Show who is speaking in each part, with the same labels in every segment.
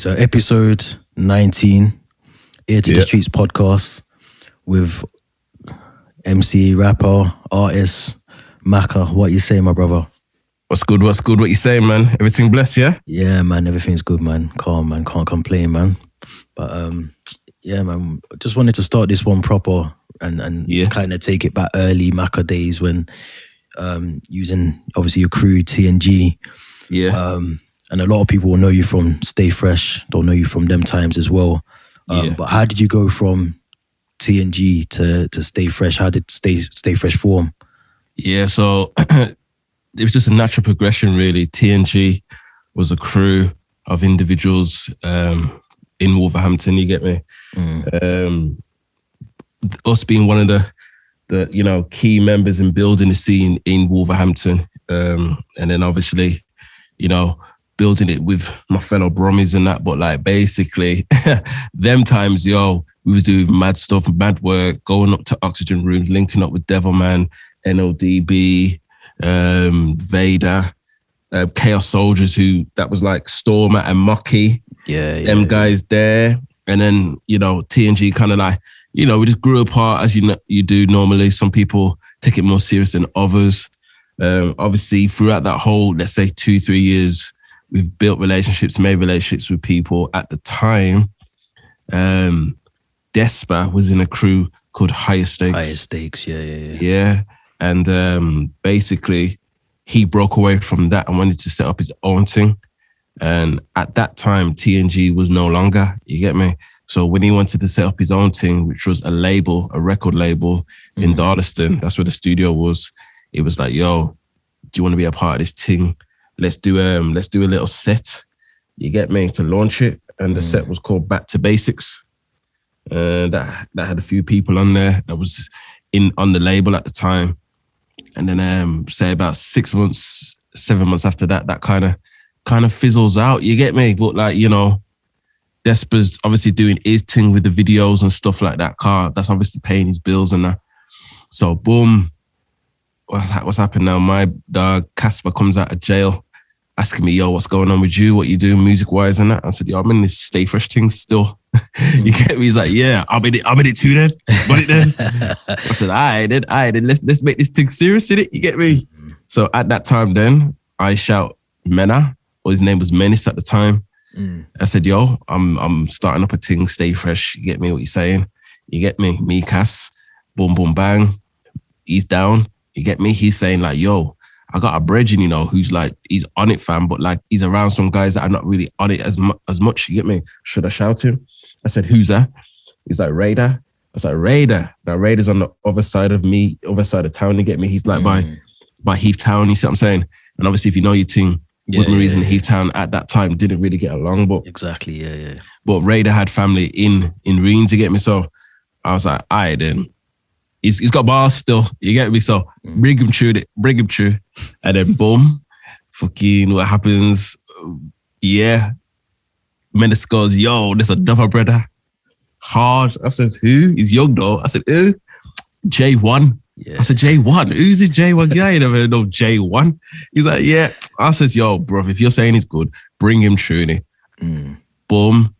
Speaker 1: So episode 19, Ear to the Streets podcast with MC, rapper, artist, Maka. What you say, my brother?
Speaker 2: What's good? What's good? What you saying, man? Everything blessed, yeah?
Speaker 1: Yeah, man, everything's good, man. Calm, man. Can't complain, man. But um, yeah, man. Just wanted to start this one proper and and
Speaker 2: Yeah.
Speaker 1: kind of take it back early Maka days when um using obviously your crew TNG.
Speaker 2: Yeah.
Speaker 1: Um, and a lot of people will know you from Stay Fresh. Don't know you from them times as well. Um,
Speaker 2: Yeah.
Speaker 1: But how did you go from TNG to to Stay Fresh? How did Stay Stay Fresh form?
Speaker 2: yeah, so it was just a natural progression, really. TNG was a crew of individuals um, in Wolverhampton, you get me? Um, us being one of the, the, you know, key members in building the scene in Wolverhampton. Um, and then obviously, you know, building it with my fellow Brummies and that. But like basically, them times, yo, we was doing mad stuff, mad work, going up to oxygen rooms, linking up with Devilman, NODB, um, Vader, uh, Chaos Soldiers, who that was like Stormer and Mocky
Speaker 1: Yeah, yeah.
Speaker 2: them guys there, and then you know TNG kind of like you know we just grew apart as you know, you do normally. Some people take it more serious than others. Um, obviously, throughout that whole let's say two three years, we've built relationships, made relationships with people. At the time, um, Despa was in a crew called Higher Stakes.
Speaker 1: Higher stakes. Yeah, yeah, yeah.
Speaker 2: Yeah. And um, basically, he broke away from that and wanted to set up his own thing. And at that time, TNG was no longer, you get me? So when he wanted to set up his own thing, which was a label, a record label in Darlaston, that's where the studio was. It was like, yo, do you want to be a part of this thing? Let's do um, let's do a little set. You get me to launch it, and the set was called Back to Basics. Uh, that that had a few people on there that was in on the label at the time, and then um, say about six months, seven months after that, that kind of kind of fizzles out. You get me? But like you know, Despa's obviously doing his thing with the videos and stuff like that. Car that's obviously paying his bills and that. So boom, what's what's happened now? My dog Casper comes out of jail. Asking me, yo, what's going on with you? What you doing music wise and that? I said, yo, I'm in this stay fresh thing still. you get me? He's like, yeah, I'm in it, I'm in it too then. Got it then. I said, all right, then, all right, then let's let's make this thing serious in it. You get me? So at that time, then I shout Mena, or his name was Menace at the time.
Speaker 1: Mm.
Speaker 2: I said, yo, I'm I'm starting up a thing, stay fresh. You get me what you're saying? You get me? Me, Cass, boom, boom, bang. He's down. You get me? He's saying, like, yo, I got a brethren, you know, who's like, he's on it, fam, but like he's around some guys that are not really on it as, mu- as much. You get me? Should I shout him? I said, who's that? He's like, Raider. I was like, Raider. Now, Raider's on the other side of me, other side of town. You get me? He's like by mm. by Heath Town. You see what I'm saying? And obviously, if you know your team,
Speaker 1: Yeah,
Speaker 2: Woodmary's
Speaker 1: yeah,
Speaker 2: and. Heath Town at that time didn't really get along, but
Speaker 1: Exactly. Yeah, yeah.
Speaker 2: but Raider had family in in Reen to get me. So I was like, I right then. He's, he's got bars still. You get me? So bring him through it, bring him through. And then boom, fucking what happens? Yeah. Menace goes, yo, there's another brother. Hard. I said, who? He's young though. I said, who? J1.
Speaker 1: Yeah.
Speaker 2: I said, J1. Who's this J1 guy? I never know J1. He's like, yeah. I said, yo, bro, if you're saying he's good, bring him it
Speaker 1: Mm.
Speaker 2: boom,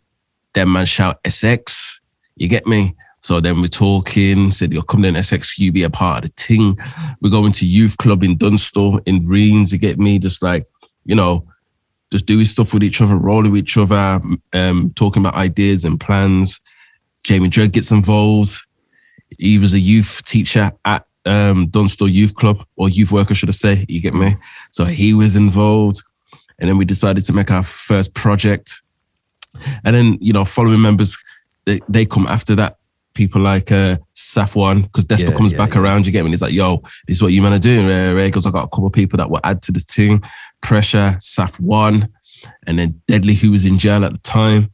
Speaker 2: then man shout SX. You get me? So then we're talking, said, you'll come then SX, you be a part of the thing. We're going to youth club in Dunstall, in Reans, you get me? Just like, you know, just doing stuff with each other, rolling with each other, um, talking about ideas and plans. Jamie Dredd gets involved. He was a youth teacher at um, Dunstall Youth Club, or youth worker, should I say? You get me? So he was involved. And then we decided to make our first project. And then, you know, following members, they, they come after that. People like uh, Safwan, because Despa
Speaker 1: Yeah,
Speaker 2: comes
Speaker 1: yeah,
Speaker 2: back
Speaker 1: yeah.
Speaker 2: around, you get me? He's like, yo, this is what you man are doing, Ray, Ray, because I got a couple of people that will add to the team. Pressure, Safwan, and then Deadly, who was in jail at the time.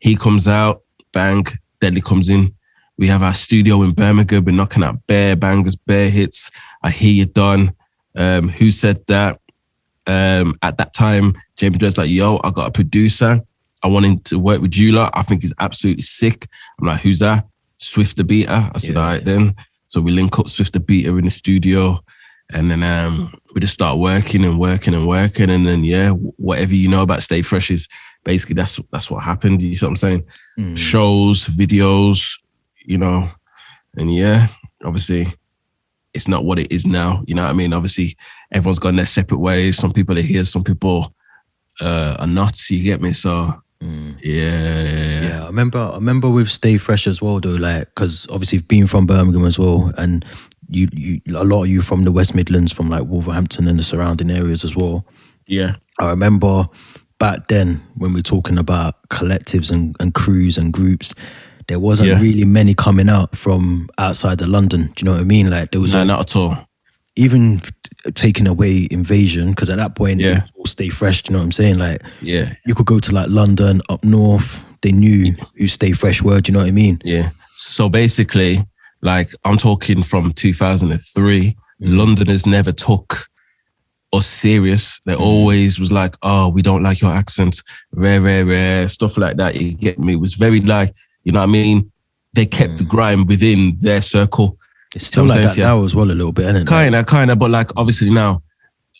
Speaker 2: He comes out, bang, Deadly comes in. We have our studio in Birmingham. We're knocking out bare bangers, bare hits. I hear you done. Um, who said that? Um, at that time, Jamie Dredd's like, yo, I got a producer. I want him to work with you lot. I think he's absolutely sick. I'm like, who's that? Swifta Beater. I said,
Speaker 1: Yeah,
Speaker 2: all right then. So we link up Swifta Beater in the studio. And then um, we just start working and working and working. And then, yeah, whatever you know about Stay Fresh is basically that's that's what happened. You see what I'm saying?
Speaker 1: Mm.
Speaker 2: Shows, videos, you know, and yeah, obviously it's not what it is now. You know what I mean? Obviously, everyone's gone their separate ways. Some people are here, some people uh, are not. You get me? So
Speaker 1: Mm.
Speaker 2: yeah,
Speaker 1: Yeah, I remember. I remember with Stay Fresh as well, though. Like, because obviously you've been from Birmingham as well, and you, you, a lot of you from the West Midlands, from like Wolverhampton and the surrounding areas as well.
Speaker 2: yeah,
Speaker 1: I remember back then when we were talking about collectives and, and crews and groups, there wasn't
Speaker 2: Yeah.
Speaker 1: really many coming out from outside of London. Do you know what I mean? Like there was
Speaker 2: no,
Speaker 1: a-
Speaker 2: not at all.
Speaker 1: Even taking away invasion because at that point
Speaker 2: Yeah.
Speaker 1: it was all stay fresh. Do you know what I'm saying? Like
Speaker 2: Yeah,
Speaker 1: you could go to like London up north. They knew who stay fresh were. Do you know what I mean?
Speaker 2: yeah. So basically, like I'm talking from 2003, mm. Londoners never took us serious. They mm. always was like, "Oh, we don't like your accent, rare, rare, rare," stuff like that. You get me? It was very like, you know what I mean? They kept mm. the grime within their circle.
Speaker 1: It's still like that
Speaker 2: yeah.
Speaker 1: now as well, a little bit, isn't it?
Speaker 2: Kind of, kind of, but like obviously now,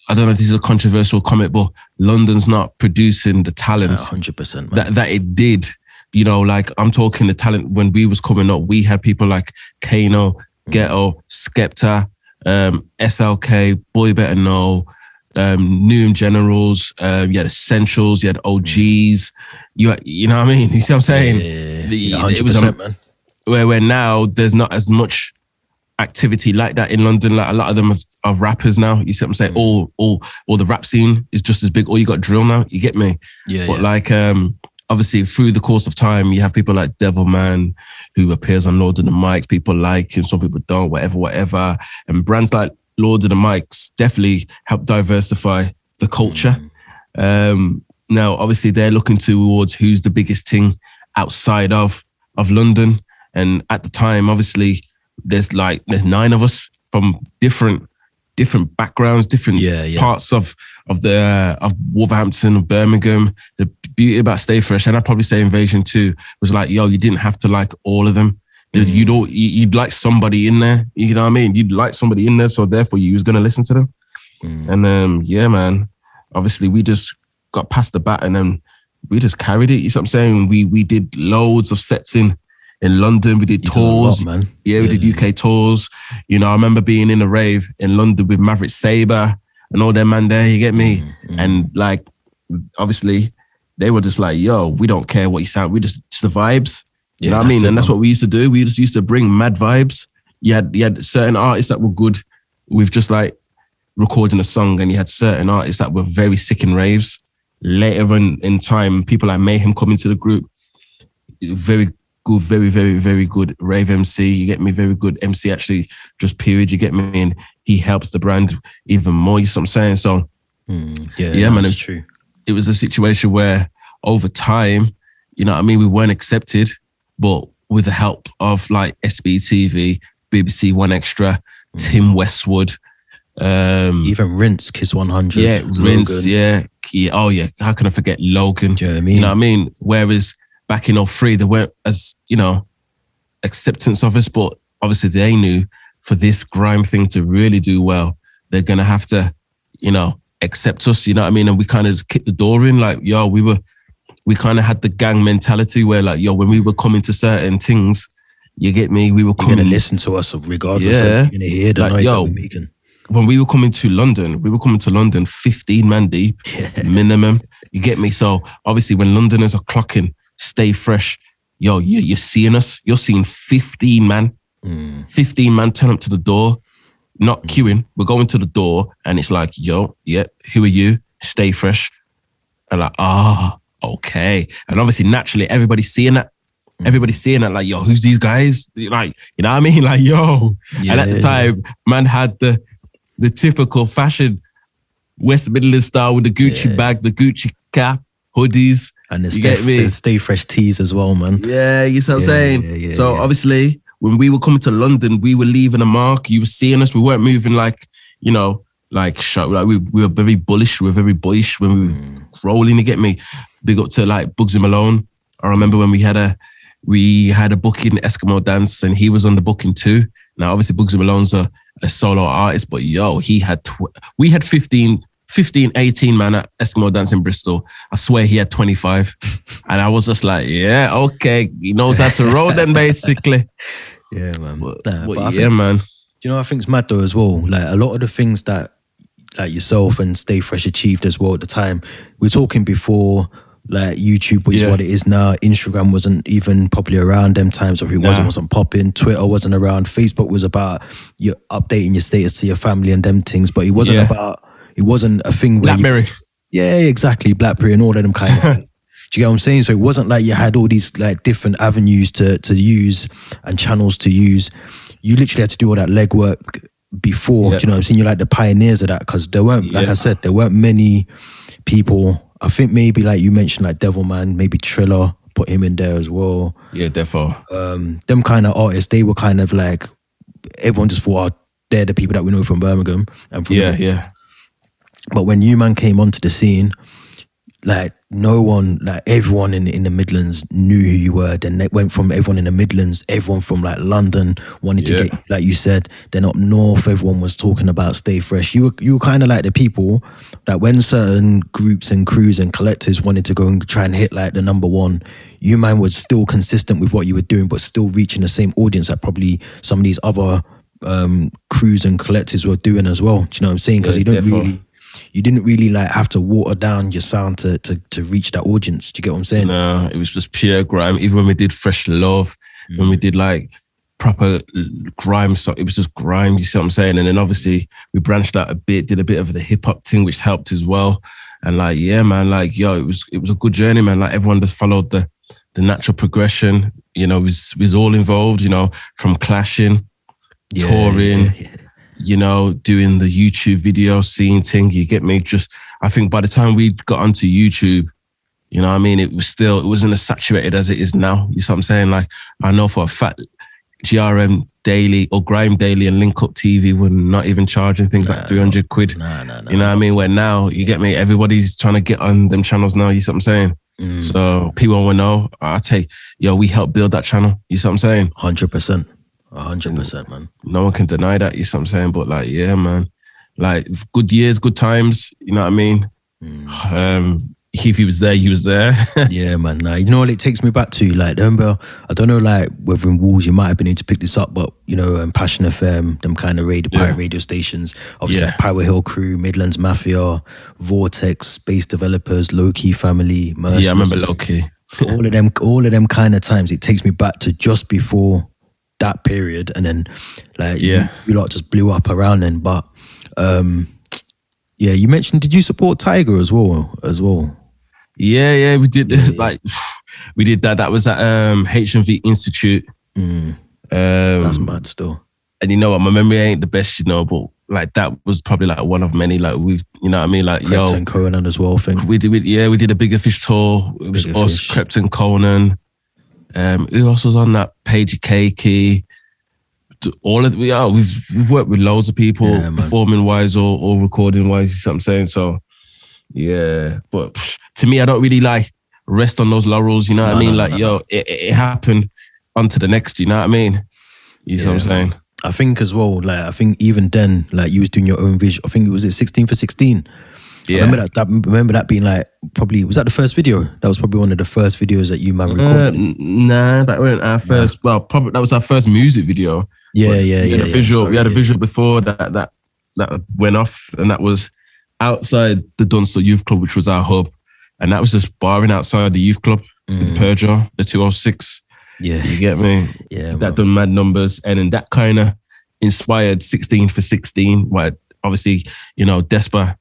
Speaker 2: I don't know if this is a controversial comment, but London's not producing the talent
Speaker 1: hundred percent,
Speaker 2: that that it did. You know, like I'm talking the talent when we was coming up, we had people like Kano, Ghetto, Skepta, um, SLK, Boy Better Know, um, Newham Generals, um, you had Essentials, you had OGs, you had, you know what I mean? You see what I'm saying?
Speaker 1: yeah,
Speaker 2: The-
Speaker 1: yeah,
Speaker 2: it was
Speaker 1: 100%,
Speaker 2: a-
Speaker 1: man.
Speaker 2: where where now there's not as much activity like that in London. Like a lot of them are, are rappers now. You see what I'm saying? All all all the rap scene is just as big. Or you got drill now. You get me?
Speaker 1: Yeah,
Speaker 2: But
Speaker 1: yeah.
Speaker 2: like um obviously through the course of time, you have people like Devilman who appears on Lord of the Mics. People like him, some people don't, whatever, whatever. And brands like Lord of the Mics definitely help diversify the culture. Um now obviously they're looking towards who's the biggest thing outside of of London. And at the time, obviously, there's like there's nine of us from different different backgrounds, different
Speaker 1: Yeah, yeah.
Speaker 2: parts of of the uh, of Wolverhampton, Birmingham. The beauty about Stay Fresh, and I'd probably say Invasion too, was like, yo, you didn't have to like all of them. You'd- You'd all, you- you'd like somebody in there. You know what I mean? You'd like somebody in there, so therefore you was gonna listen to them.
Speaker 1: Mm.
Speaker 2: And um, yeah, man. Obviously, we just got past the bat, and then we just carried it. You see what I'm saying? We we did loads of sets in in London. We did
Speaker 1: You done a lot,
Speaker 2: tours. Yeah, we did UK tours. You know, I remember being in a rave in London with Maverick Sabre and all them man there. You get me?
Speaker 1: Mm,
Speaker 2: And like, obviously, they were just like, "Yo, we don't care what you sound. We just it's the vibes." You
Speaker 1: Yeah,
Speaker 2: know what I mean?
Speaker 1: it,
Speaker 2: And that's what we used to do. We just used to bring mad vibes. You had you had certain artists that were good with just like recording a song, and you had certain artists that were very sick in raves. Later on in time, people like Mayhem come into the group. Very good, very, very, very good rave MC. You get me? Very good MC actually, just period. You get me? And he helps the brand even more. You see what I'm saying? So
Speaker 1: Mm, yeah,
Speaker 2: Yeah, man,
Speaker 1: It's
Speaker 2: it's-
Speaker 1: true.
Speaker 2: it was a situation where over time, you know what I mean, we weren't accepted, but with the help of like SBTV, BBC 1Xtra, Tim Westwood, um,
Speaker 1: Even Rinse, Kiss 100.
Speaker 2: yeah, Rinse, yeah, yeah, oh yeah, how can I forget Logan?
Speaker 1: Do you know what I mean?
Speaker 2: You know what I mean? Whereas back in 03, there weren't as, you know, acceptance of us, but obviously they knew for this grime thing to really do well, they're gonna have to, you know, accept us, you know what I mean? And we kind of just kicked the door in, like, yo, we were we kind of had the gang mentality where like, yo, when we were coming to certain things, you get me, we were coming
Speaker 1: to listen to us regardless.
Speaker 2: Yeah.
Speaker 1: Of, you're going to hear the
Speaker 2: Like,
Speaker 1: noise
Speaker 2: yo.
Speaker 1: we're making.
Speaker 2: when we were coming to London, we were coming to London 15 man deep
Speaker 1: Yeah.
Speaker 2: minimum. You get me? So obviously, when Londoners are clocking, stay fresh. Yo, you, you're seeing us. You're seeing 15 man,
Speaker 1: Mm.
Speaker 2: 15 man turn up to the door, not queuing. We're going to the door, and it's like, yo, yeah, who are you? Stay fresh. And like, ah, okay. And obviously, naturally, everybody's seeing that. Everybody's seeing that, like, yo, who's these guys? Like, you know what I mean? Like, yo. and at the
Speaker 1: Yeah.
Speaker 2: time, man had the the typical fashion West Midland style with the Gucci
Speaker 1: Yeah.
Speaker 2: bag, the Gucci cap, hoodies.
Speaker 1: And the
Speaker 2: You
Speaker 1: stay,
Speaker 2: get me?
Speaker 1: the stay fresh teas as well, man.
Speaker 2: Yeah, you see what I'm
Speaker 1: Yeah,
Speaker 2: saying?
Speaker 1: yeah, yeah,
Speaker 2: so obviously, when we were coming to London, we were leaving a mark. You were seeing us. We weren't moving like, you know, like shut. Like we, we were very bullish. We were very bullish when we were
Speaker 1: Mm.
Speaker 2: rolling. To get me, big up to like Bugsy Malone. I remember when we had a we had a booking Eskimo dance, and he was on the booking too. Now, obviously, Bugsy Malone's a, a solo artist, but yo, he had tw- we had 15, 15, 18 man at Eskimo Dance in Bristol. I swear he had 25. and I was just like, yeah, okay. He knows how to roll then, basically.
Speaker 1: Yeah, man.
Speaker 2: But,
Speaker 1: Nah,
Speaker 2: but
Speaker 1: but
Speaker 2: yeah,
Speaker 1: think-
Speaker 2: man.
Speaker 1: You know, I think it's mad though as well. Like a lot of the things that like yourself and Stay Fresh achieved as well at the time. We're talking before, like YouTube was
Speaker 2: Yeah.
Speaker 1: what it is now. Instagram wasn't even probably around them times, or if it wasn't, wasn't popping. Twitter wasn't around. Facebook was about you updating your status to your family and them things, but it wasn't
Speaker 2: Yeah.
Speaker 1: about. It wasn't a thing where you,
Speaker 2: Blackberry.
Speaker 1: yeah, exactly. Blackberry and all of them kind of. Do you get what I'm saying? So it wasn't like you had all these like different avenues to to use and channels to use. You literally had to do all that legwork before.
Speaker 2: Yeah.
Speaker 1: Do you know what I'm saying? You're like the pioneers of that because there weren't, like
Speaker 2: Yeah.
Speaker 1: I said, there weren't many people. I think maybe like you mentioned, like Devilman, maybe Triller, put him in there as well.
Speaker 2: Yeah, therefore.
Speaker 1: Um, them kind of artists, they were kind of like everyone just thought oh, they're the people that we know from Birmingham and from
Speaker 2: Yeah, yeah.
Speaker 1: But when you man came onto the scene, like no one, like everyone in in the Midlands knew who you were. Then it went from everyone in the Midlands, everyone from like London wanted to get, like you said. Then up north, everyone was talking about Stay Fresh. You were you were kind of like the people that when certain groups and crews and collectors wanted to go and try and hit like the number one, you man was still consistent with what you were doing, but still reaching the same audience that probably some of these other um crews and collectors were doing as well. Do you know what I'm saying? Because
Speaker 2: Yeah,
Speaker 1: you don't
Speaker 2: therefore.
Speaker 1: really you didn't really like have to water down your sound to to to reach that audience. Do you get what I'm saying?
Speaker 2: No, it was just pure grime. Even when we did Fresh Love, when we mm. did like proper grime stuff, it was just grime. You see what I'm saying? And then obviously we branched out a bit, did a bit of the hip hop thing, which helped as well. And like, yeah, man, like yo, it was it was a good journey, man. Like everyone just followed the the natural progression. You know, was was all involved. You know, from clashing,
Speaker 1: Yeah,
Speaker 2: touring,
Speaker 1: yeah, yeah.
Speaker 2: You know, doing the YouTube video scene thing. You get me? Just I think by the time we got onto YouTube, you know what I mean, it was still it wasn't as saturated as it is now. You see what I'm saying? Like I know for a fact GRM Daily or Grime Daily and Link Up TV were not even charging things like 300 quid.
Speaker 1: Nah, nah, nah.
Speaker 2: You know what I mean? Where now, you get me, everybody's trying to get on them channels now, you see what I'm saying?
Speaker 1: Mm.
Speaker 2: So people want to know, I take, yo, we helped build that channel. You see what I'm saying?
Speaker 1: Hundred percent, hundred percent, man.
Speaker 2: no one can deny that. You see what I'm saying? But like, yeah, man, like good years, good times. You know what I mean?
Speaker 1: Mm.
Speaker 2: Um, if he was there, he was there.
Speaker 1: Yeah, man. Nah, you know what it takes me back to? Like, remember, I don't know, like whether in Walls you might have been able to pick this up, but you know, um, Passion FM, them kind of radio, pirate
Speaker 2: Yeah.
Speaker 1: radio stations, obviously
Speaker 2: Yeah.
Speaker 1: like Power Hill Crew, Midlands Mafia, Vortex, Space Developers, Low Key Family, Mercy.
Speaker 2: yeah, I remember Loki.
Speaker 1: all of them, all of them kind of times. It takes me back to just before that period, and then like
Speaker 2: Yeah.
Speaker 1: you, you lot just blew up around then. But um, yeah, you mentioned did you support Tiger as well? As well.
Speaker 2: Yeah, yeah, we did
Speaker 1: Yeah,
Speaker 2: like we did that. That was at um HMV Institute.
Speaker 1: Mm,
Speaker 2: Um,
Speaker 1: that's mad still.
Speaker 2: and you know what, my memory ain't the best, you know, but like that was probably like one of many. Like we've, you know what I mean? Like yo,
Speaker 1: Krypton Conan as well. I think.
Speaker 2: we did, we, yeah, we did a bigger fish tour. It was
Speaker 1: Bigger
Speaker 2: us,
Speaker 1: Fish.
Speaker 2: Krypton Conan. Um, who else was on that? Page Cakey. All of we are. We've we've worked with loads of people,
Speaker 1: Yeah,
Speaker 2: performing wise or, or recording wise. You see what I'm saying? So, yeah. But pff, to me, I don't really like rest on those laurels. You know what
Speaker 1: No,
Speaker 2: I mean?
Speaker 1: no,
Speaker 2: like,
Speaker 1: no,
Speaker 2: yo, it, it happened. On to the next. You know what I mean? You see what I'm
Speaker 1: Yeah,
Speaker 2: saying?
Speaker 1: I think as well, like I think even then, like you was doing your own vision. I think it was it sixteen for sixteen.
Speaker 2: Yeah.
Speaker 1: Remember that, that? Remember that being like probably was that the first video? That was probably one of the first videos that you man
Speaker 2: Uh,
Speaker 1: recorded.
Speaker 2: n- nah, that wasn't our first. Well, probably that was our first music video.
Speaker 1: yeah,
Speaker 2: But
Speaker 1: yeah,
Speaker 2: we
Speaker 1: yeah.
Speaker 2: had a
Speaker 1: yeah.
Speaker 2: visual.
Speaker 1: Sorry,
Speaker 2: we had a
Speaker 1: yeah.
Speaker 2: visual before that that that went off, and that was outside the Dunstall Youth Club, which was our hub, and that was just barring outside the youth club with the Peugeot, the 206.
Speaker 1: Yeah,
Speaker 2: You get me?
Speaker 1: yeah.
Speaker 2: that
Speaker 1: man.
Speaker 2: done mad numbers, and then that kind of inspired 16 for 16. Where obviously, you know, Despa,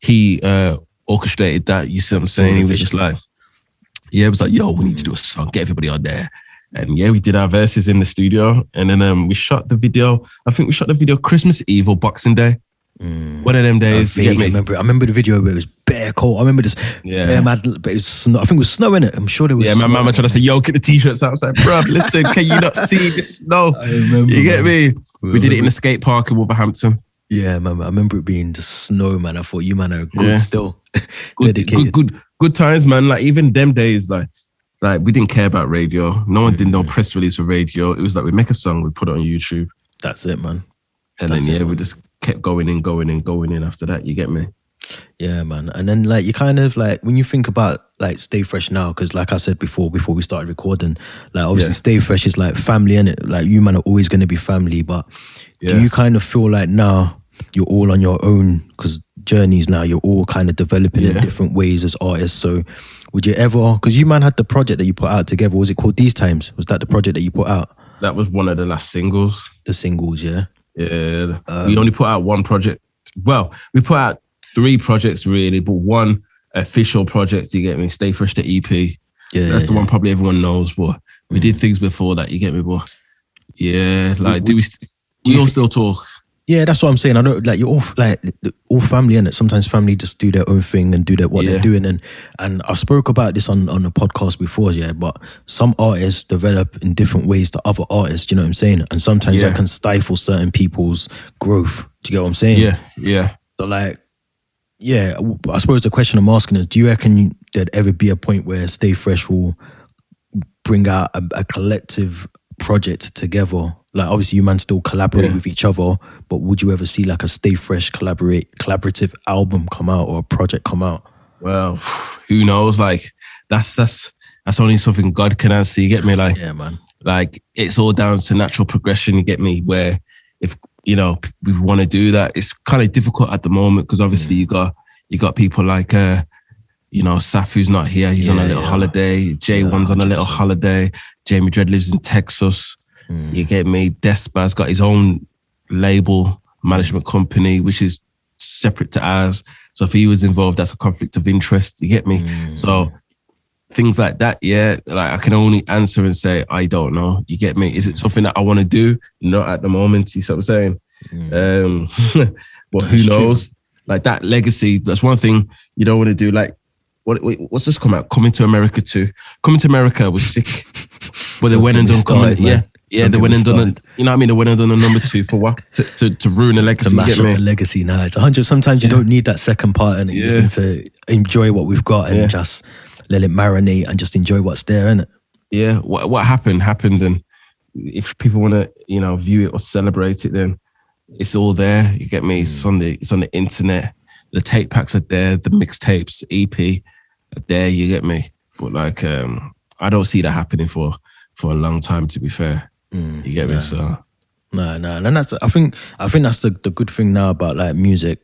Speaker 2: he uh orchestrated that. You see what I'm saying? He was just like, yeah, it was like, yo, we need to do a song, get everybody on there. And yeah, we did our verses in the studio, and then um, we shot the video. I think we shot the video Christmas Eve or Boxing Day.
Speaker 1: Mm.
Speaker 2: One of them days.
Speaker 1: Vaguely
Speaker 2: me?
Speaker 1: remember. I remember the video where it was bare cold. I remember this.
Speaker 2: Yeah.
Speaker 1: bare mad, but it was snow. I think it was snowing. it. I'm sure there was.
Speaker 2: Yeah, my mama trying to say, "Yo, get the t-shirts out." I was like, "Bro, listen, can you not see the snow?"
Speaker 1: I remember.
Speaker 2: You get
Speaker 1: man.
Speaker 2: me? We did it in a skate park in Wolverhampton.
Speaker 1: Yeah, man. I remember it being just snow, man. I thought you man are good
Speaker 2: Yeah.
Speaker 1: still.
Speaker 2: good, good, good, good times, man. Like even them days, like, like we didn't care about radio. No one did no press release for radio. It was like we make a song, we put it on YouTube,
Speaker 1: That's it, man.
Speaker 2: and
Speaker 1: That's
Speaker 2: then
Speaker 1: it,
Speaker 2: yeah, we just kept going and going and going in. After that, you get me?
Speaker 1: Yeah, man. And then like you kind of like when you think about like Stay Fresh now, because like I said before, before we started recording, like obviously
Speaker 2: Yeah.
Speaker 1: Stay Fresh is like family and it like you man are always gonna be family. But do you kind of feel like now you're all on your own because journeys now you're all kind of developing in different ways as artists. So would you ever because you man had the project that you put out together, was it called These Times? Was that the project that you put out?
Speaker 2: That was one of the last singles.
Speaker 1: The singles, yeah.
Speaker 2: Yeah,
Speaker 1: Um,
Speaker 2: we only put out one project. Well, we put out three projects really, but one official project. You get me? Stay fresh the EP.
Speaker 1: Yeah.
Speaker 2: That's the
Speaker 1: yeah.
Speaker 2: one probably everyone knows. But we did mm. things before that. You get me, boy? Yeah, like do we? st- We
Speaker 1: you
Speaker 2: all still talk.
Speaker 1: Yeah, that's what I'm saying. I don't like you're all like all family and sometimes family just do their own thing and do their what they're doing and and I spoke about this on on a podcast before, yeah. But some artists develop in different ways to other artists. Do you know what I'm saying? And sometimes
Speaker 2: Yeah.
Speaker 1: that can stifle certain people's growth. Do you get what I'm saying?
Speaker 2: Yeah, yeah.
Speaker 1: So like, yeah, I suppose the question I'm asking is, do you reckon there'd ever be a point where Stay Fresh will bring out a, a collective project together? Like, obviously, you man still collaborate
Speaker 2: Yeah.
Speaker 1: with each other, but would you ever see like a Stay Fresh collaborate collaborative album come out or a project come out?
Speaker 2: Well, who knows? Like that's that's that's only something God can answer. You get me? Like
Speaker 1: Yeah, man.
Speaker 2: like it's all down to natural progression. You get me? Where if you know we want to do that, it's kind of difficult at the moment because obviously you got you got people like uh you know Safu's not here. He's on a little
Speaker 1: yeah.
Speaker 2: holiday. J
Speaker 1: Yeah,
Speaker 2: one's on a little holiday. Jamie Dredd lives in Texas.
Speaker 1: Mm.
Speaker 2: You get me? Despa's got his own label management company, which is separate to ours. So if he was involved, that's a conflict of interest. You get me?
Speaker 1: Mm.
Speaker 2: So things like that, yeah, like I can only answer and say, I don't know. You get me? Is it something that I want to do? Not at the moment. You see what I'm saying? Um, but who
Speaker 1: That's true.
Speaker 2: knows? Like that legacy, that's one thing you don't want to do. Like, what, wait, what's this come out? Coming to America too. Coming to America was sick. But they went and done coming.
Speaker 1: started.
Speaker 2: Yeah. Yeah,
Speaker 1: Don't
Speaker 2: they went and done, a, you know what I mean? They went and done a number two for what? To, to, to ruin a legacy.
Speaker 1: to
Speaker 2: you
Speaker 1: mash up the legacy now. It's a hundred. Sometimes you don't need that second part, and you
Speaker 2: Yeah.
Speaker 1: just need to enjoy what we've got and
Speaker 2: Yeah.
Speaker 1: just let it marinate and just enjoy what's there, innit?
Speaker 2: yeah, what what happened happened, and if people want to, you know, view it or celebrate it, then it's all there. You get me? It's on the it's on the internet. The tape packs are there. The mixtapes, EP, are there. You get me? But like, um, I don't see that happening for for a long time. To be fair, you get me? So
Speaker 1: No, no, and that's I think I think that's the, the good thing now about like music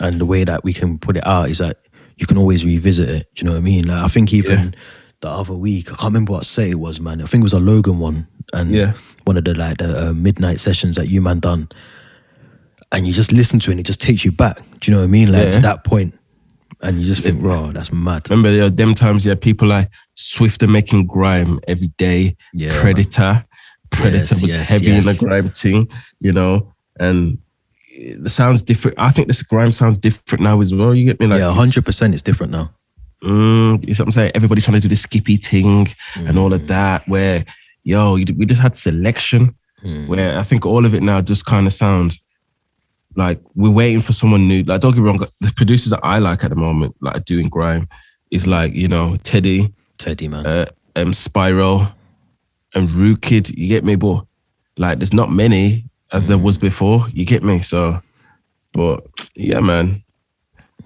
Speaker 1: and the way that we can put it out is that you can always revisit it. Do you know what I mean? Like I think even
Speaker 2: Yeah.
Speaker 1: the other week, I can't remember what set it was, man. I think it was a Logan one, and
Speaker 2: Yeah.
Speaker 1: one of the like the uh, midnight sessions that you man done, and you just listen to it, and it just takes you back. Do you know what I mean? Like to
Speaker 2: Yeah.
Speaker 1: that point, and you just think, "Raw, that's mad."
Speaker 2: remember there are them times, yeah, people like Swift are making grime every day.
Speaker 1: Yeah, man.
Speaker 2: Predator, Predator
Speaker 1: Yes,
Speaker 2: was
Speaker 1: yes,
Speaker 2: heavy in the grime thing, you know, and the sounds different. I think this grime sounds different now as well. You get me? Like,
Speaker 1: yeah, hundred percent, it's different now.
Speaker 2: Mm, you see what I'm saying? Everybody trying to do the skippy thing and all
Speaker 1: Mm.
Speaker 2: of that. Where, yo, you- we just had selection.
Speaker 1: Mm.
Speaker 2: Where I think all of it now just kind of sounds like we're waiting for someone new. Like, don't get me wrong, the producers that I like at the moment, like doing grime, is like you know Teddy,
Speaker 1: Teddy, man.
Speaker 2: uh, um, Spiral, and Rootkid. You get me, but like there's not many as there was before. You get me? So, but yeah, man,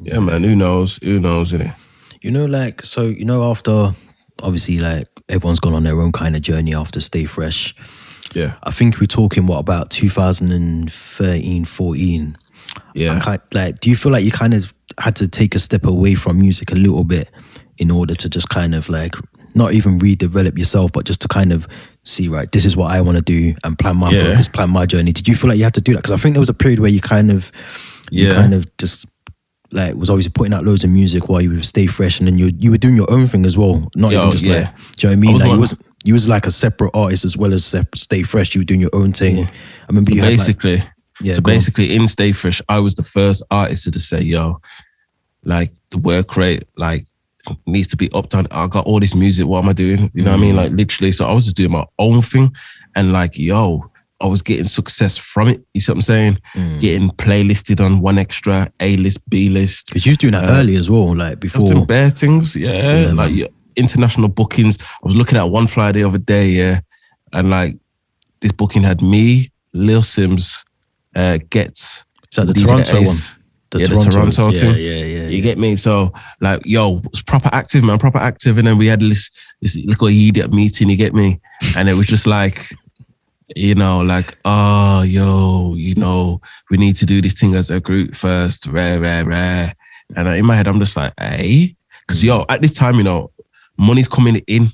Speaker 2: yeah, man. Who knows? Who knows? Innit?
Speaker 1: You know, like, so, you know, after obviously, like, everyone's gone on their own kind of journey after Stay Fresh.
Speaker 2: Yeah,
Speaker 1: I think we're talking, what, about 2013, 14?
Speaker 2: yeah.
Speaker 1: Kind, like, do you feel like you kind of had to take a step away from music a little bit in order to just kind of like, not even redevelop yourself, but just to kind of see, right, this is what I want to do and plan my
Speaker 2: Yeah.
Speaker 1: focus, plan my journey. Did you feel like you had to do that? Because I think there was a period where you kind of, you
Speaker 2: Yeah.
Speaker 1: kind of just like was always putting out loads of music while you would stay fresh, and then you you were doing your own thing as well. Not
Speaker 2: Yo,
Speaker 1: even just
Speaker 2: yeah.
Speaker 1: like, do you know what I mean?
Speaker 2: I was
Speaker 1: like you was you was like a separate artist as well as sep- stay fresh. You were doing your own thing.
Speaker 2: Yeah.
Speaker 1: I remember
Speaker 2: So
Speaker 1: you had like,
Speaker 2: basically,
Speaker 1: yeah,
Speaker 2: so
Speaker 1: go on.
Speaker 2: basically in Stay Fresh, I was the first artist to just say, yo, like the work rate, like needs to be upped on. I got all this music. What am I doing? You know what I mean? Mm. Like literally. So I was just doing my own thing, and like yo, I was getting success from it. You see what I'm saying? Mm. Getting playlisted on 1Xtra, A list, B list.
Speaker 1: because you was doing that uh, early as well, like before.
Speaker 2: doing bare things, yeah.
Speaker 1: Yeah,
Speaker 2: like yeah, international bookings. I was looking at one flyer the other day, yeah, and like this booking had me, Lil Simz, uh, Ghetts,
Speaker 1: Is that the
Speaker 2: DJ
Speaker 1: Toronto
Speaker 2: Ace.
Speaker 1: one?
Speaker 2: yeah, the Toronto team.
Speaker 1: Yeah, yeah, yeah.
Speaker 2: You get me? So like, yo, it's proper active, man, proper active. And then we had this this little idiot meeting. You get me? And it was just like, you know, like, oh, yo, you know, we need to do this thing as a group first. Rare, rare, rare. And in my head, I'm just like, eh? hey, because yo, at this time, you know, money's coming in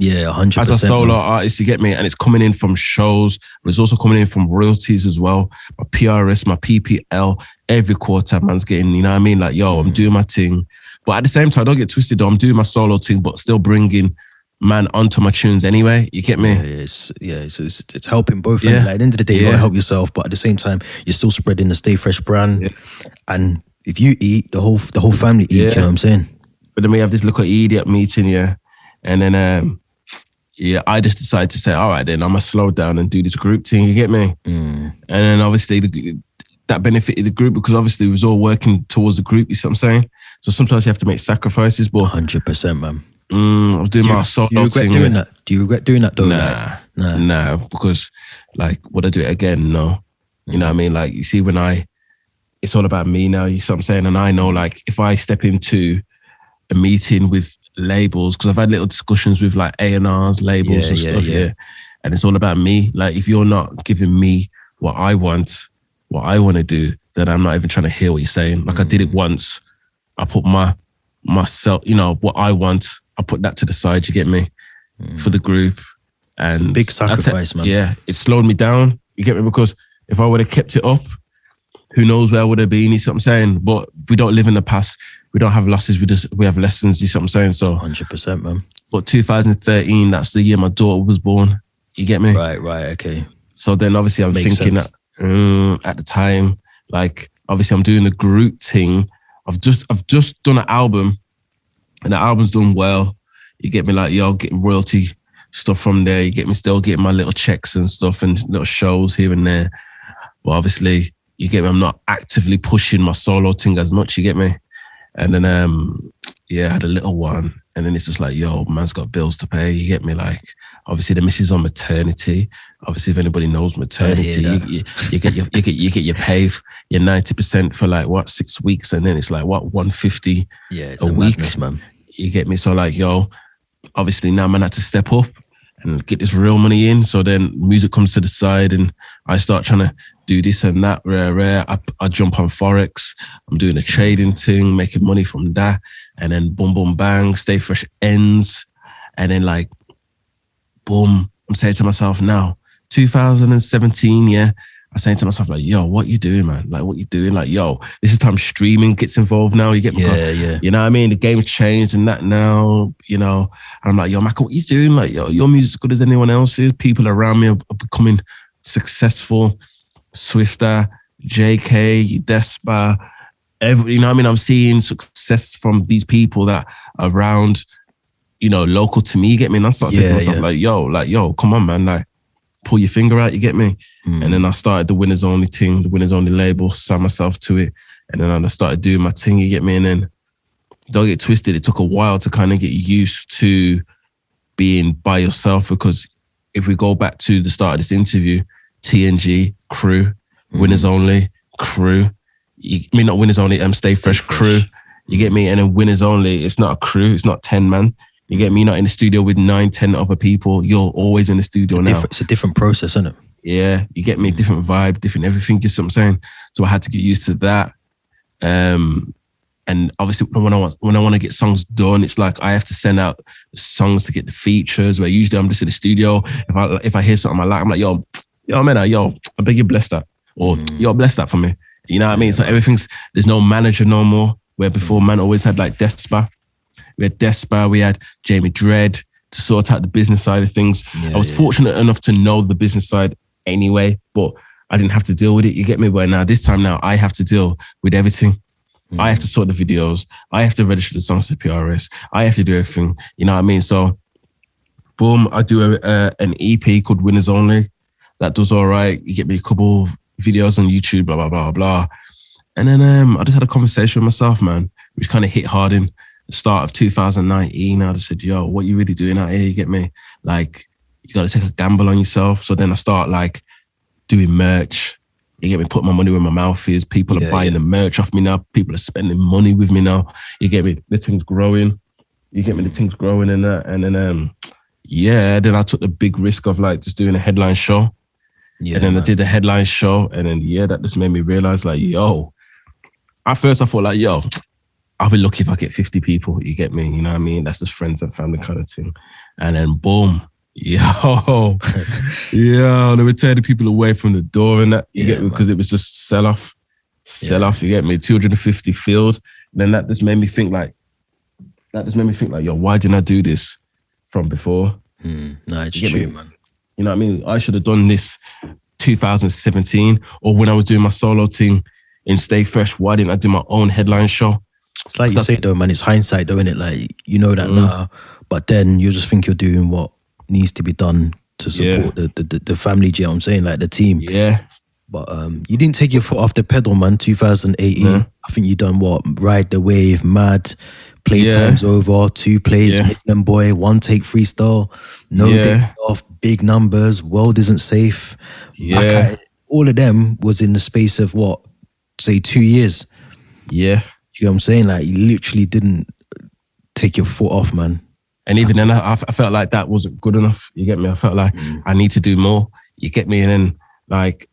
Speaker 1: Yeah, hundred
Speaker 2: as a solo artist, you get me, and it's coming in from shows, but it's also coming in from royalties as well. My PRS, my PPL, every quarter, man's getting, you know what I mean? Like, yo, I'm doing my thing. But at the same time, don't get twisted, though, I'm doing my solo thing, but still bringing man onto my tunes anyway. You get me?
Speaker 1: Yeah, it's yeah, it's, it's, it's helping both.
Speaker 2: Yeah.
Speaker 1: Like, at the end of the day, you
Speaker 2: Yeah.
Speaker 1: gotta help yourself, but at the same time, you're still spreading the Stay Fresh brand.
Speaker 2: Yeah.
Speaker 1: And if you eat, the whole the whole family eat.
Speaker 2: Yeah.
Speaker 1: You know what I'm saying?
Speaker 2: But then we have this little idiot meeting, yeah. And then, um, yeah, I just decided to say, all right, then I'm gonna slow down and do this group thing. You get me?
Speaker 1: Mm.
Speaker 2: And then obviously the, that benefited the group because obviously we was all working towards the group. You see what I'm saying? So sometimes you have to make sacrifices. But
Speaker 1: Hundred percent, man.
Speaker 2: mm, I was doing
Speaker 1: Do you,
Speaker 2: my
Speaker 1: do
Speaker 2: solo
Speaker 1: you regret
Speaker 2: thing.
Speaker 1: doing that? Do you regret doing that though?
Speaker 2: Nah,
Speaker 1: Like, nah.
Speaker 2: nah, because like would I do it again? No. You know what I mean? Like you see when I it's all about me now, you see what I'm saying? And I know like if I step into a meeting with labels, because I've had little discussions with like A and R's, labels
Speaker 1: Yeah,
Speaker 2: and stuff, yeah.
Speaker 1: yeah.
Speaker 2: And it's all about me. Like if you're not giving me what I want, what I want to do, then I'm not even trying to hear what you're saying. Like I did it
Speaker 1: Mm.
Speaker 2: once. I put my myself, you know, what I want, I put that to the side, you get me? For the group. And
Speaker 1: Big
Speaker 2: I te-
Speaker 1: sacrifice, man.
Speaker 2: Yeah, it slowed me down. You get me? Because if I would have kept it up, who knows where I would have been? You see what I'm saying? But we don't live in the past. We don't have losses. We just we have lessons. You see what I'm saying? So,
Speaker 1: Hundred percent, man.
Speaker 2: but 2013, that's the year my daughter was born. You get me?
Speaker 1: Right, right, okay.
Speaker 2: So then obviously I'm
Speaker 1: Makes
Speaker 2: thinking that um, at the time, like obviously I'm doing the group thing. I've just I've just done an album, and the album's done well. You get me like yo, getting royalty stuff from there. You get me still getting my little checks and stuff and little shows here and there. But obviously, you get me. I'm not actively pushing my solo thing as much. You get me. And then um yeah, I had a little one, and then it's just like yo, man's got bills to pay. You get me like. Obviously, the missus on maternity. Obviously, if anybody knows maternity, you, you, you get your you get you get your pay your ninety percent for like what six weeks, and then it's like what one fifty.
Speaker 1: Yeah,
Speaker 2: A
Speaker 1: a,
Speaker 2: week.
Speaker 1: madness, man.
Speaker 2: You get me? So like yo, obviously now man had to step up and get this real money in. So then music comes to the side, and I start trying to do this and that. Rare, rare. I, I jump on forex. I'm doing a trading thing, making money from that, and then boom, boom, bang. Stay fresh ends, and then like boom, I'm saying to myself now, 2017, yeah. I'm saying to myself, like, yo, what you doing, man? Like, what you doing? Like, yo, this is time streaming gets involved now. You get me?
Speaker 1: Yeah, yeah.
Speaker 2: You know what I mean? The game's changed and that now, you know. And I'm like, yo, Michael, what you doing? Like, yo, your music's good as anyone else's. People around me are, are becoming successful. Swifta, JK, Despa, every, you know what I mean? I'm seeing success from these people that are around, you know, local to me. You get me? And I start saying to myself,
Speaker 1: yeah.
Speaker 2: like, yo, like, yo, come on, man. Like, pull your finger out, you get me?
Speaker 1: Mm.
Speaker 2: And then I started the winners only thing, the winners only label, signed myself to it. And then I started doing my thing, you get me? And then don't get twisted. It took a while to kind of get used to being by yourself because if we go back to the start of this interview, TNG, crew,
Speaker 1: Mm.
Speaker 2: winners only, crew. You, I mean, not winners only, um, stay,
Speaker 1: Stay
Speaker 2: fresh,
Speaker 1: Fresh.
Speaker 2: crew. You get me? And then winners only, it's not a crew, it's not 10 man. You get me? You're not in the studio with nine, 10 other people. You're always in the studio now.
Speaker 1: It's a different process, isn't it?
Speaker 2: Yeah, you get me,
Speaker 1: Mm.
Speaker 2: different vibe, different everything. You see what I'm saying? So I had to get used to that. Um, and obviously, when I want when I want to get songs done, it's like I have to send out songs to get the features. Where usually I'm just in the studio. If I if I hear something I like, I'm like, yo, yo, man, yo, I beg you bless that, or
Speaker 1: Mm.
Speaker 2: yo, bless that for me. You know what I mean? So everything's there's no manager no more. Where before,
Speaker 1: Mm.
Speaker 2: man always had like Despa. We had Despa. We had Jamie Dredd to sort out the business side of things.
Speaker 1: Yeah,
Speaker 2: I was
Speaker 1: yeah.
Speaker 2: fortunate enough to know the business side anyway, but I didn't have to deal with it. You get me? But now this time now I have to deal with everything. I have to sort the videos. I have to register the songs to PRS. I have to do everything. You know what I mean? So, boom, I do a, a, an EP called Winners Only. That does all right. You get me a couple videos on YouTube, blah blah blah blah. And then um, I just had a conversation with myself, man, which kind of hit hard in the start of 2019. I just said, "Yo, what you really doing out here? You get me? Like, you got to take a gamble on yourself." So then I start like doing merch. You get me? Put my money where my mouth is. People are buying
Speaker 1: yeah.
Speaker 2: the merch off me now. People are spending money with me now. You get me? The thing's growing. You get me? The thing's growing and that. And then um, yeah, then I took the big risk of like just doing a headline show.
Speaker 1: Yeah,
Speaker 2: and then I did the headline show, and then yeah, that just made me realize like, yo. At first, I thought like, yo, I'll be lucky if I get fifty people. You get me? You know what I mean? That's just friends and family kind of thing. And then boom, yo, yo, they were turning people away from the door and that. You
Speaker 1: Yeah,
Speaker 2: get me? Because it was just sell off, sell
Speaker 1: Yeah.
Speaker 2: off. You get me? Two hundred and fifty filled. And then that just made me think like, that just made me think like, yo, why didn't I do this from before?
Speaker 1: Mm, no, it's true, man.
Speaker 2: You know what I mean? I should have done this 2017 or when I was doing my solo thing in Stay Fresh. Why didn't I do my own headline show?
Speaker 1: It's like you say though, man. It's hindsight, though, isn't it? Like you know that
Speaker 2: Mm.
Speaker 1: now, but then you just think you're doing what needs to be done to support the, the, the the family. Do you know what I'm saying? Like the team.
Speaker 2: Yeah.
Speaker 1: But um, you didn't take your foot off the pedal, man. 2018.
Speaker 2: No.
Speaker 1: I think you done what? Ride the wave, mad. Play
Speaker 2: Yeah.
Speaker 1: times over, two plays,
Speaker 2: Yeah.
Speaker 1: Midland boy, one take freestyle, no
Speaker 2: Yeah.
Speaker 1: off, big numbers, world isn't safe.
Speaker 2: Yeah.
Speaker 1: All of them was in the space of what, say, two years.
Speaker 2: Yeah.
Speaker 1: You know what I'm saying? Like you literally didn't take your foot off, man.
Speaker 2: And even then, I, I felt like that wasn't good enough. You get me? I felt like mm. I need to do more. You get me? And then, like,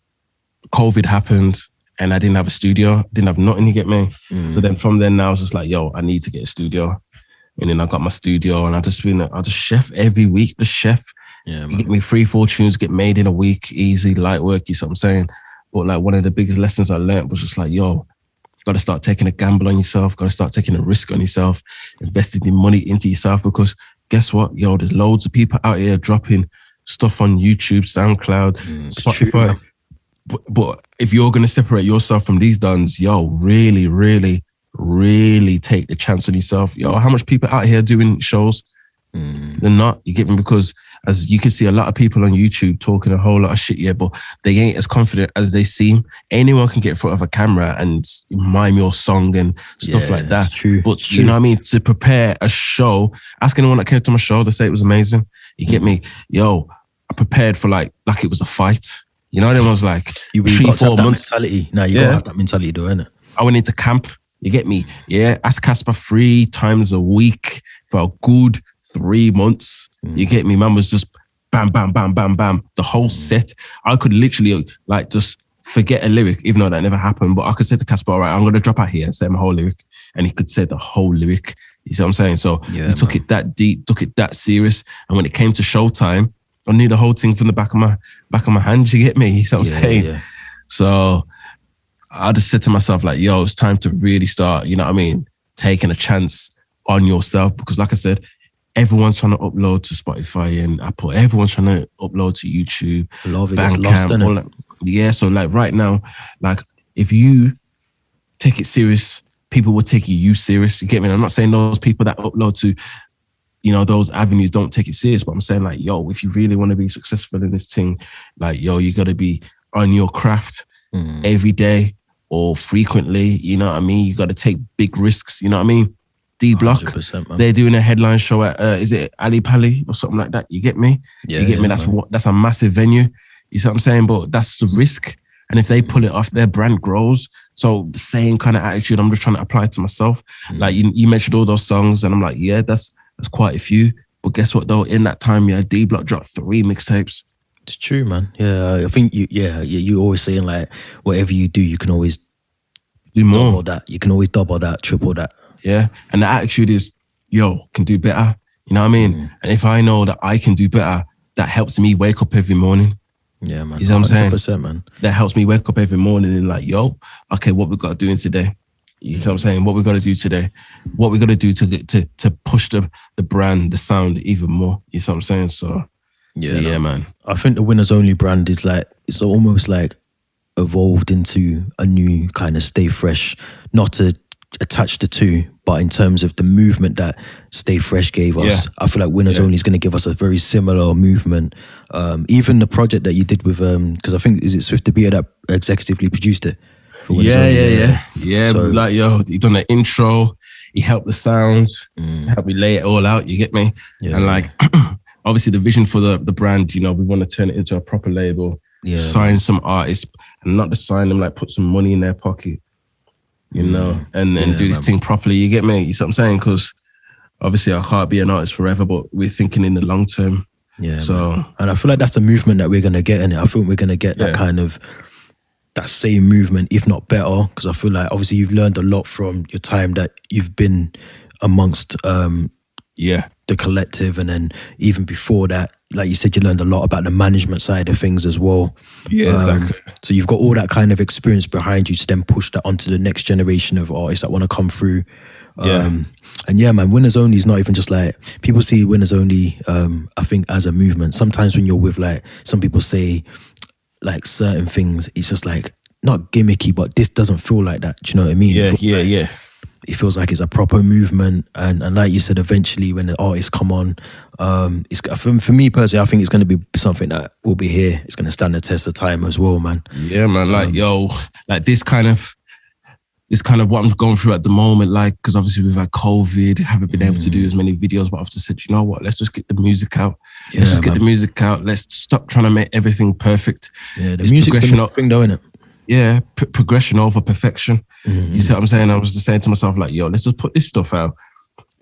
Speaker 2: COVID happened and I didn't have a studio, didn't have nothing. You get me? So mm. then from then, I was just like, yo, I need to get a studio. And then I got my studio and I just been, I just chef every week, the chef.
Speaker 1: Yeah,
Speaker 2: You get me three, four tunes get made in a week, easy, light work, you see what I'm saying? But like one of the biggest lessons I learned was just like, yo, got to start taking a gamble on yourself, got to start taking a risk on yourself, investing the money into yourself because guess what? Yo, there's loads of people out here dropping stuff on YouTube, SoundCloud,
Speaker 1: mm, true,
Speaker 2: Spotify.
Speaker 1: man.
Speaker 2: but, but if you're going to separate yourself from these duns, yo, really, really, really take the chance on yourself. Yo, how much people out here doing shows?
Speaker 1: Mm.
Speaker 2: They're not. You get me? Because as you can see, a lot of people on YouTube talking a whole lot of shit, yeah, but they ain't as confident as they seem. Anyone can get in front of a camera and mime your song and stuff
Speaker 1: Yeah,
Speaker 2: like that.
Speaker 1: true,
Speaker 2: But
Speaker 1: it's
Speaker 2: you know what I mean? To prepare a show, ask anyone that came to my show, they say it was amazing. You get me? Yo, I prepared for like like it was a fight. You know, then was like
Speaker 1: You,
Speaker 2: three,
Speaker 1: got
Speaker 2: four
Speaker 1: that
Speaker 2: months.
Speaker 1: mentality. No, you
Speaker 2: Yeah.
Speaker 1: gotta have that mentality, though, innit?
Speaker 2: I went into camp. You get me? Yeah. Ask Casper three times a week for a good three months. You mm. get me? Man was just bam, bam, bam, bam, bam. The whole mm. set. I could literally like just forget a lyric, even though that never happened. But I could say to Casper, all right, I'm gonna drop out here and say my whole lyric. And he could say the whole lyric. You see what I'm saying? So
Speaker 1: Yeah,
Speaker 2: he took
Speaker 1: man.
Speaker 2: it that deep, took it that serious. And when it came to showtime, I knew the whole thing from the back of my back of my hand. You get me? You see what I'm
Speaker 1: Yeah,
Speaker 2: saying?
Speaker 1: yeah.
Speaker 2: So I just said to myself, like, yo, it's time to really start, you know what I mean, taking a chance on yourself. Because like I said, everyone's trying to upload to Spotify and Apple, everyone's trying to upload to YouTube,
Speaker 1: A lot of it gets lost,
Speaker 2: Bandcamp,
Speaker 1: innit?
Speaker 2: all. Yeah, so like right now, like if you take it serious, people will take you serious. You get me? I'm not saying those people that upload to, you know, those avenues don't take it serious, but I'm saying like, yo, if you really want to be successful in this thing, like, yo, you got to be on your craft
Speaker 1: Mm.
Speaker 2: every day or frequently. You know what I mean? You got to take big risks. You know what I mean? D Block, they're doing a headline show at uh, is it Ali Pali or something like that? You get me?
Speaker 1: Yeah,
Speaker 2: you get me? That's what that's a massive venue. You see what I'm saying? But that's the risk. And if they pull it off, their brand grows. So the same kind of attitude I'm just trying to apply to myself.
Speaker 1: Mm.
Speaker 2: Like you, you mentioned all those songs, and I'm like, yeah, that's that's quite a few. But guess what though? In that time, yeah, D Block dropped three mixtapes.
Speaker 1: It's true, man. Yeah, I think you. Yeah, you always saying like whatever you do, you can always
Speaker 2: Do more.
Speaker 1: double that. You can always double that, triple that.
Speaker 2: Yeah. And the attitude is, yo, can do better. You know what I mean?
Speaker 1: Mm.
Speaker 2: And if I know that I can do better, that helps me wake up every morning.
Speaker 1: Yeah, man.
Speaker 2: You see what I'm saying?
Speaker 1: 100%, man.
Speaker 2: That helps me wake up every morning and like, yo, okay, what we got to do today? You know what I'm saying? What we got to do today? What we got to do to get to to push the the brand, the sound even more? You know what I'm saying? So,
Speaker 1: Yeah,
Speaker 2: so
Speaker 1: no.
Speaker 2: yeah, man.
Speaker 1: I think the winners only brand is like it's almost like evolved into a new kind of stay fresh, not to attach the two, but in terms of the movement that Stay Fresh gave us,
Speaker 2: Yeah.
Speaker 1: I feel like Winners
Speaker 2: Yeah.
Speaker 1: Only is going to give us a very similar movement. Um, even the project that you did with, because I think is it Swifta Beater that executively produced it. for Winners
Speaker 2: Yeah, yeah, yeah, yeah.
Speaker 1: So-
Speaker 2: like yo, he done the intro. He helped the sound, helped me lay it all out. You get me?
Speaker 1: Mm. Yeah,
Speaker 2: and like, obviously, the vision for the the brand. You know, we want to turn it into a proper label.
Speaker 1: Yeah,
Speaker 2: sign some artists and not to sign them like put some money in their pocket, you know, and and
Speaker 1: Yeah,
Speaker 2: do this
Speaker 1: man.
Speaker 2: thing properly. You get me? You see what I'm saying? Because obviously I can't be an artist forever, but we're thinking in the long term.
Speaker 1: yeah. man.
Speaker 2: So
Speaker 1: And I feel like that's the movement that we're gonna get in it. I think we're gonna get that
Speaker 2: Yeah.
Speaker 1: kind of that same movement, if not better. Because I feel like obviously you've learned a lot from your time that you've been amongst um,
Speaker 2: yeah,
Speaker 1: the collective, and then even before that, like you said, you learned a lot about the management side of things as well.
Speaker 2: yeah,
Speaker 1: Um,
Speaker 2: exactly.
Speaker 1: So you've got all that kind of experience behind you to then push that onto the next generation of artists that want to come through.
Speaker 2: Yeah.
Speaker 1: Um, and yeah, man, winners only is not even just like people see winners only. Um, I think as a movement. Sometimes when you're with like some people say like certain things, it's just like not gimmicky, but this doesn't feel like that. Do you know what I mean?
Speaker 2: Yeah, yeah,
Speaker 1: like-
Speaker 2: yeah.
Speaker 1: It feels like it's a proper movement, and and like you said, eventually when the artists come on, um, it's for, for me personally, I think it's going to be something that will be here. It's going to stand the test of time as well, man.
Speaker 2: Yeah, man. Like,
Speaker 1: Um,
Speaker 2: yo, like this kind of, this kind of what I'm going through at the moment. Like, because obviously we've had COVID, haven't been able to
Speaker 1: Mm.
Speaker 2: do as many videos. But I've just said, you know what? Let's just get the music out.
Speaker 1: Yeah,
Speaker 2: Let's just get the music out. Let's stop trying to make everything perfect.
Speaker 1: Yeah, the
Speaker 2: It's
Speaker 1: music's the
Speaker 2: progression
Speaker 1: main
Speaker 2: of-
Speaker 1: thing, though, isn't it?
Speaker 2: Yeah, p- progression over perfection.
Speaker 1: Mm-hmm.
Speaker 2: You see what I'm saying? I was just saying to myself, like, yo, let's just put this stuff out.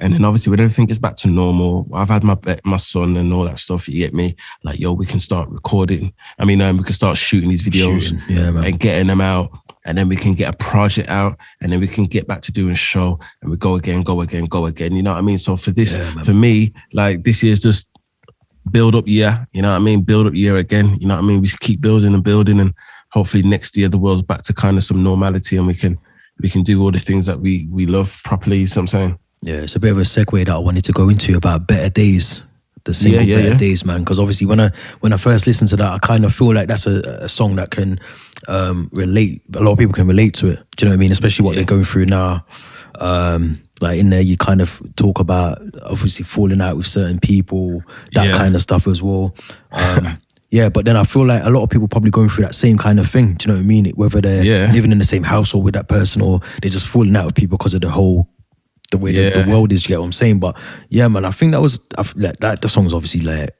Speaker 2: And then obviously when everything gets back to normal, I've had my my son and all that stuff. You get me? Like, yo, we can start recording. I mean, um, we can start shooting these videos
Speaker 1: Shooting. Yeah, man.
Speaker 2: and getting them out. And then we can get a project out, and then we can get back to doing show, and we go again, go again, go again. You know what I mean? So for this,
Speaker 1: Yeah,
Speaker 2: for me, like this year's just build up year. You know what I mean? Build up year again. You know what I mean? We just keep building and building, and hopefully next year the world's back to kind of some normality, and we can we can do all the things that we we love properly. You see what I'm saying?
Speaker 1: Yeah, it's a bit of a segue that I wanted to go into about better days. The single
Speaker 2: Yeah, yeah,
Speaker 1: better
Speaker 2: yeah.
Speaker 1: days, man. Because obviously, when I when I first listened to that, I kind of feel like that's a, a song that can um, relate. A lot of people can relate to it. Do you know what I mean? Especially what they're going through now. Um, like in there, you kind of talk about obviously falling out with certain people, that
Speaker 2: Yeah.
Speaker 1: kind of stuff as well. Um, yeah, but then I feel like a lot of people probably going through that same kind of thing. Do you know what I mean? Whether they're
Speaker 2: Yeah.
Speaker 1: living in the same household with that person or they're just falling out with people because of the whole the way the,
Speaker 2: Yeah.
Speaker 1: the world is. You get what I'm saying? But yeah, man, I think that was I like that. The song's obviously like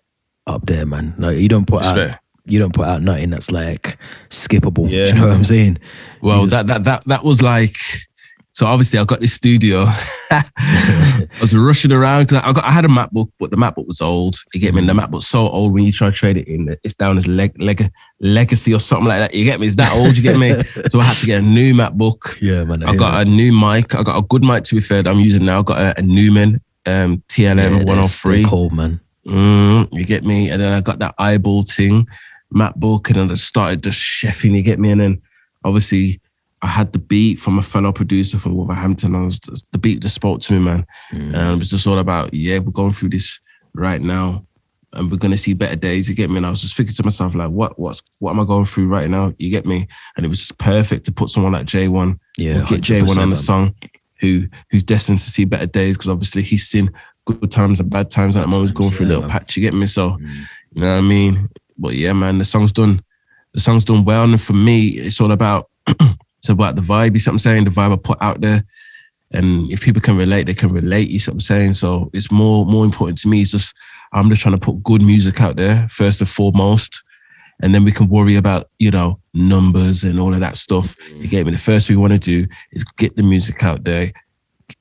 Speaker 1: up there, man. Like you don't put out you don't put out nothing that's like skippable.
Speaker 2: Yeah.
Speaker 1: Do you know what I'm saying?
Speaker 2: Well,
Speaker 1: just-
Speaker 2: that that that that was like. So obviously, I got this studio. I was rushing around because I got I had a MacBook, but the MacBook was old. You get me? The MacBook's so old when you try to trade it in, it's down as leg, leg, legacy or something like that. You get me? It's that old. You get me? so I had to get a new MacBook.
Speaker 1: yeah, man.
Speaker 2: I got a new mic. I got a good mic to be fair. That I'm using now. I got a, a Neumann um, TLM 103.
Speaker 1: cold, man.
Speaker 2: Mm, you get me? And then I got that eyeball thing, MacBook, and then I started just chefing, you get me? And then obviously I had the beat from a fellow producer from Wolverhampton. I was the beat just spoke to me, man. And it was just all about, yeah, we're going through this right now. And we're gonna see better days, you get me? And I was just thinking to myself, like, what what's what am I going through right now? You get me? And it was just perfect to put someone like J1
Speaker 1: Yeah,
Speaker 2: get J1 on the song who who's destined to see better days because obviously he's seen good times and bad times at the moment. He's going through a little patch, you get me? So,
Speaker 1: Mm.
Speaker 2: you know what I mean? But yeah, man, the song's done. The song's done well. And for me, it's all about it's about the vibe. You I'm saying? The vibe I put out there. And if people can relate, they can relate. You I'm saying? So it's more more important to me. It's just I'm just trying to put good music out there first and foremost. And then we can worry about, you know, numbers and all of that stuff. You get me? The first thing we want to do is get the music out there.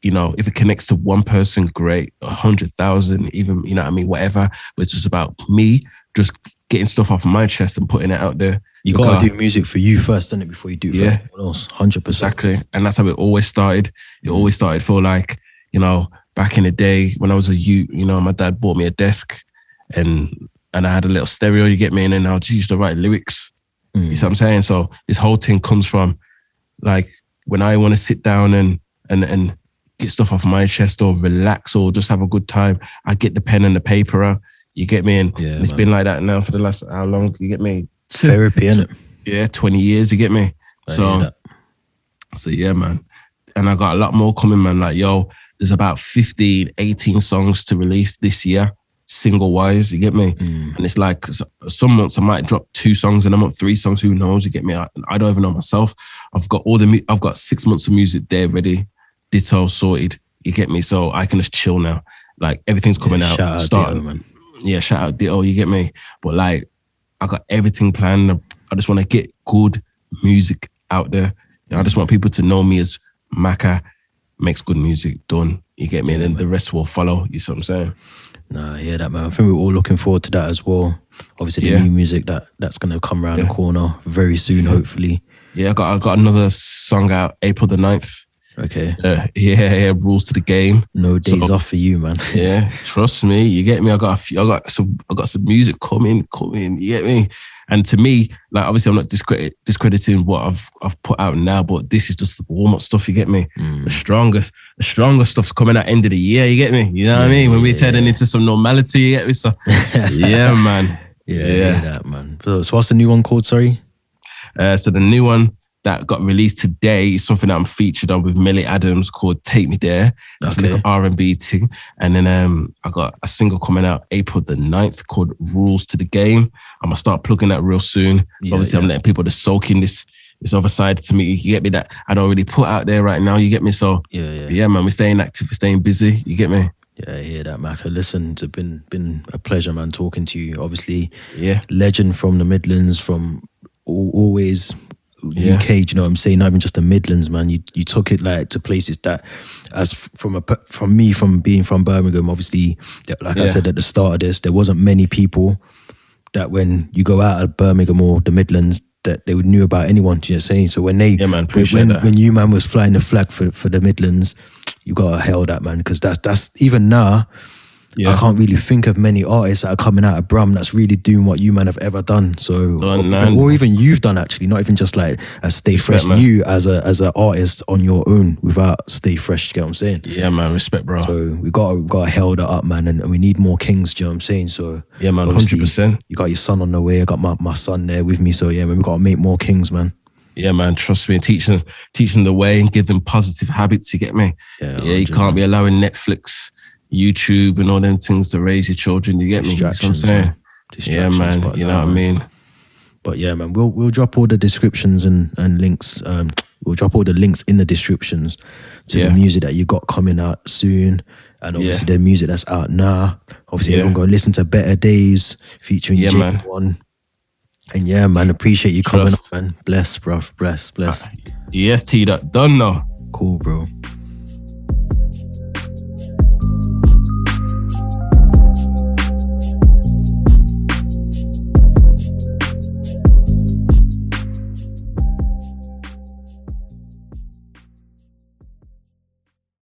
Speaker 2: You know, if it connects to one person, great. A hundred thousand, even, you know I mean, whatever. But it's just about me just getting stuff off of my chest and putting it out there.
Speaker 1: You gotta do music for you first, don't it? Before you do it for
Speaker 2: Yeah.
Speaker 1: anyone else. Hundred percent.
Speaker 2: Exactly. And that's how it always started. It always started for like, you know, back in the day when I was a youth, you know, my dad bought me a desk and and I had a little stereo, you get me, and then I just used to write lyrics. You see mm. what I'm saying? So this whole thing comes from like when I want to sit down and and and get stuff off my chest or relax or just have a good time, I get the pen and the paper out. You get me? And,
Speaker 1: Yeah,
Speaker 2: and it's
Speaker 1: man.
Speaker 2: been like that now for the last how long? You get me?
Speaker 1: Therapy, innit?
Speaker 2: Yeah, 20 years, you get me?
Speaker 1: I
Speaker 2: So so yeah, man. And I got a lot more coming, man. Like, yo, there's about 15, 18 songs to release this year, single wise, you get me?
Speaker 1: Mm.
Speaker 2: And it's like some months I might drop two songs and a month, three songs, who knows, you get me? I, I don't even know myself. I've got all the I've got six months of music there ready, ditto sorted. You get me? So I can just chill now. Like everything's coming
Speaker 1: Yeah,
Speaker 2: out.
Speaker 1: shout out
Speaker 2: starting.
Speaker 1: Ditto, man.
Speaker 2: Yeah, shout out Ditto, you get me? But like I got everything planned. I just want to get good music out there. You know, I just want people to know me as Maka makes good music. Done. You get me, and then the rest will follow. You see what I'm saying?
Speaker 1: Nah, I hear that, man. I think we're all looking forward to that as well. Obviously, the
Speaker 2: Yeah.
Speaker 1: new music that that's gonna come around the corner very soon, hopefully.
Speaker 2: Yeah, I got I got another song out April the 9th.
Speaker 1: Okay,
Speaker 2: Uh, yeah, yeah, rules to the game.
Speaker 1: no days
Speaker 2: So-
Speaker 1: off for you, man.
Speaker 2: Yeah, trust me. You get me. I got a few, I got some I got some music coming, coming. You get me. And to me, like obviously, I'm not discredit, discrediting what I've I've put out now, but this is just the warm up stuff. You get me.
Speaker 1: Mm.
Speaker 2: The strongest, the strongest stuff's coming at end of the year. You get me. You know what I mean? When we're turning into some normality, you get me. So, so yeah, man.
Speaker 1: Yeah,
Speaker 2: Yeah.
Speaker 1: yeah, that man. So, so what's the new one called? Sorry.
Speaker 2: Uh, so the new one that got released today is something that I'm featured on with Millie Adams called "Take Me There." That's
Speaker 1: Okay.
Speaker 2: a little R and B thing. And then um, I got a single coming out April the 9th called "Rules to the Game." I'm gonna start plugging that real soon.
Speaker 1: Yeah,
Speaker 2: Obviously, I'm letting people to soak in this this other side to me. You get me that I don't really put out there right now. You get me? So
Speaker 1: Yeah, yeah,
Speaker 2: yeah, man, we're staying active, we're staying busy. You get me?
Speaker 1: yeah. I hear that, Maka. Listen, it's been been a pleasure, man, talking to you. Obviously,
Speaker 2: Yeah,
Speaker 1: legend from the Midlands, from always
Speaker 2: Yeah.
Speaker 1: UK. Do you know what I'm saying? Not even just the Midlands, man. You you took it like to places that, as from a from me from being from Birmingham, obviously, like I said at the start of this, there wasn't many people that when you go out of Birmingham or the Midlands. That they would knew about anyone, do you know what I'm saying? So when they,
Speaker 2: Yeah, man, appreciate
Speaker 1: when,
Speaker 2: that.
Speaker 1: when you man was flying the flag for, for the Midlands, you gotta hail that man because that's that's even now.
Speaker 2: Yeah.
Speaker 1: I can't really think of many artists that are coming out of Brum that's really doing what you man have ever done. So,
Speaker 2: Done,
Speaker 1: or,
Speaker 2: man.
Speaker 1: or even you've done actually, not even just like as Stay
Speaker 2: Respect,
Speaker 1: Fresh,
Speaker 2: man.
Speaker 1: you as a as an artist on your own without Stay Fresh. You get what I'm saying?
Speaker 2: yeah, man. Respect, bro.
Speaker 1: So we got we got to held that up, man, and, and we need more kings. Do you know what I'm saying? So
Speaker 2: yeah, man. Hundred percent.
Speaker 1: You got your son on the way. I got my, my son there with me. So yeah, man, we got to make more kings, man.
Speaker 2: Yeah, man. Trust me, teaching teaching them the way and give them positive habits. You get me?
Speaker 1: Yeah,
Speaker 2: Yeah, you can't be allowing Netflix, YouTube, and all them things to raise your children. You get me? That's what I'm saying. Yeah, man. You know what I mean?
Speaker 1: But yeah, man, we'll we'll drop all the descriptions and and links. Um, we'll drop all the links in the descriptions to
Speaker 2: Yeah.
Speaker 1: the music that you got coming out soon, and obviously the music that's out now. Obviously,
Speaker 2: Yeah.
Speaker 1: everyone go listen to Better Days featuring
Speaker 2: Yeah, man.
Speaker 1: One. And yeah, man, appreciate you coming
Speaker 2: Trust.
Speaker 1: up, man. Bless, bruv. Bless, bless.
Speaker 2: Yes, T. Dot done now.
Speaker 1: Cool, bro.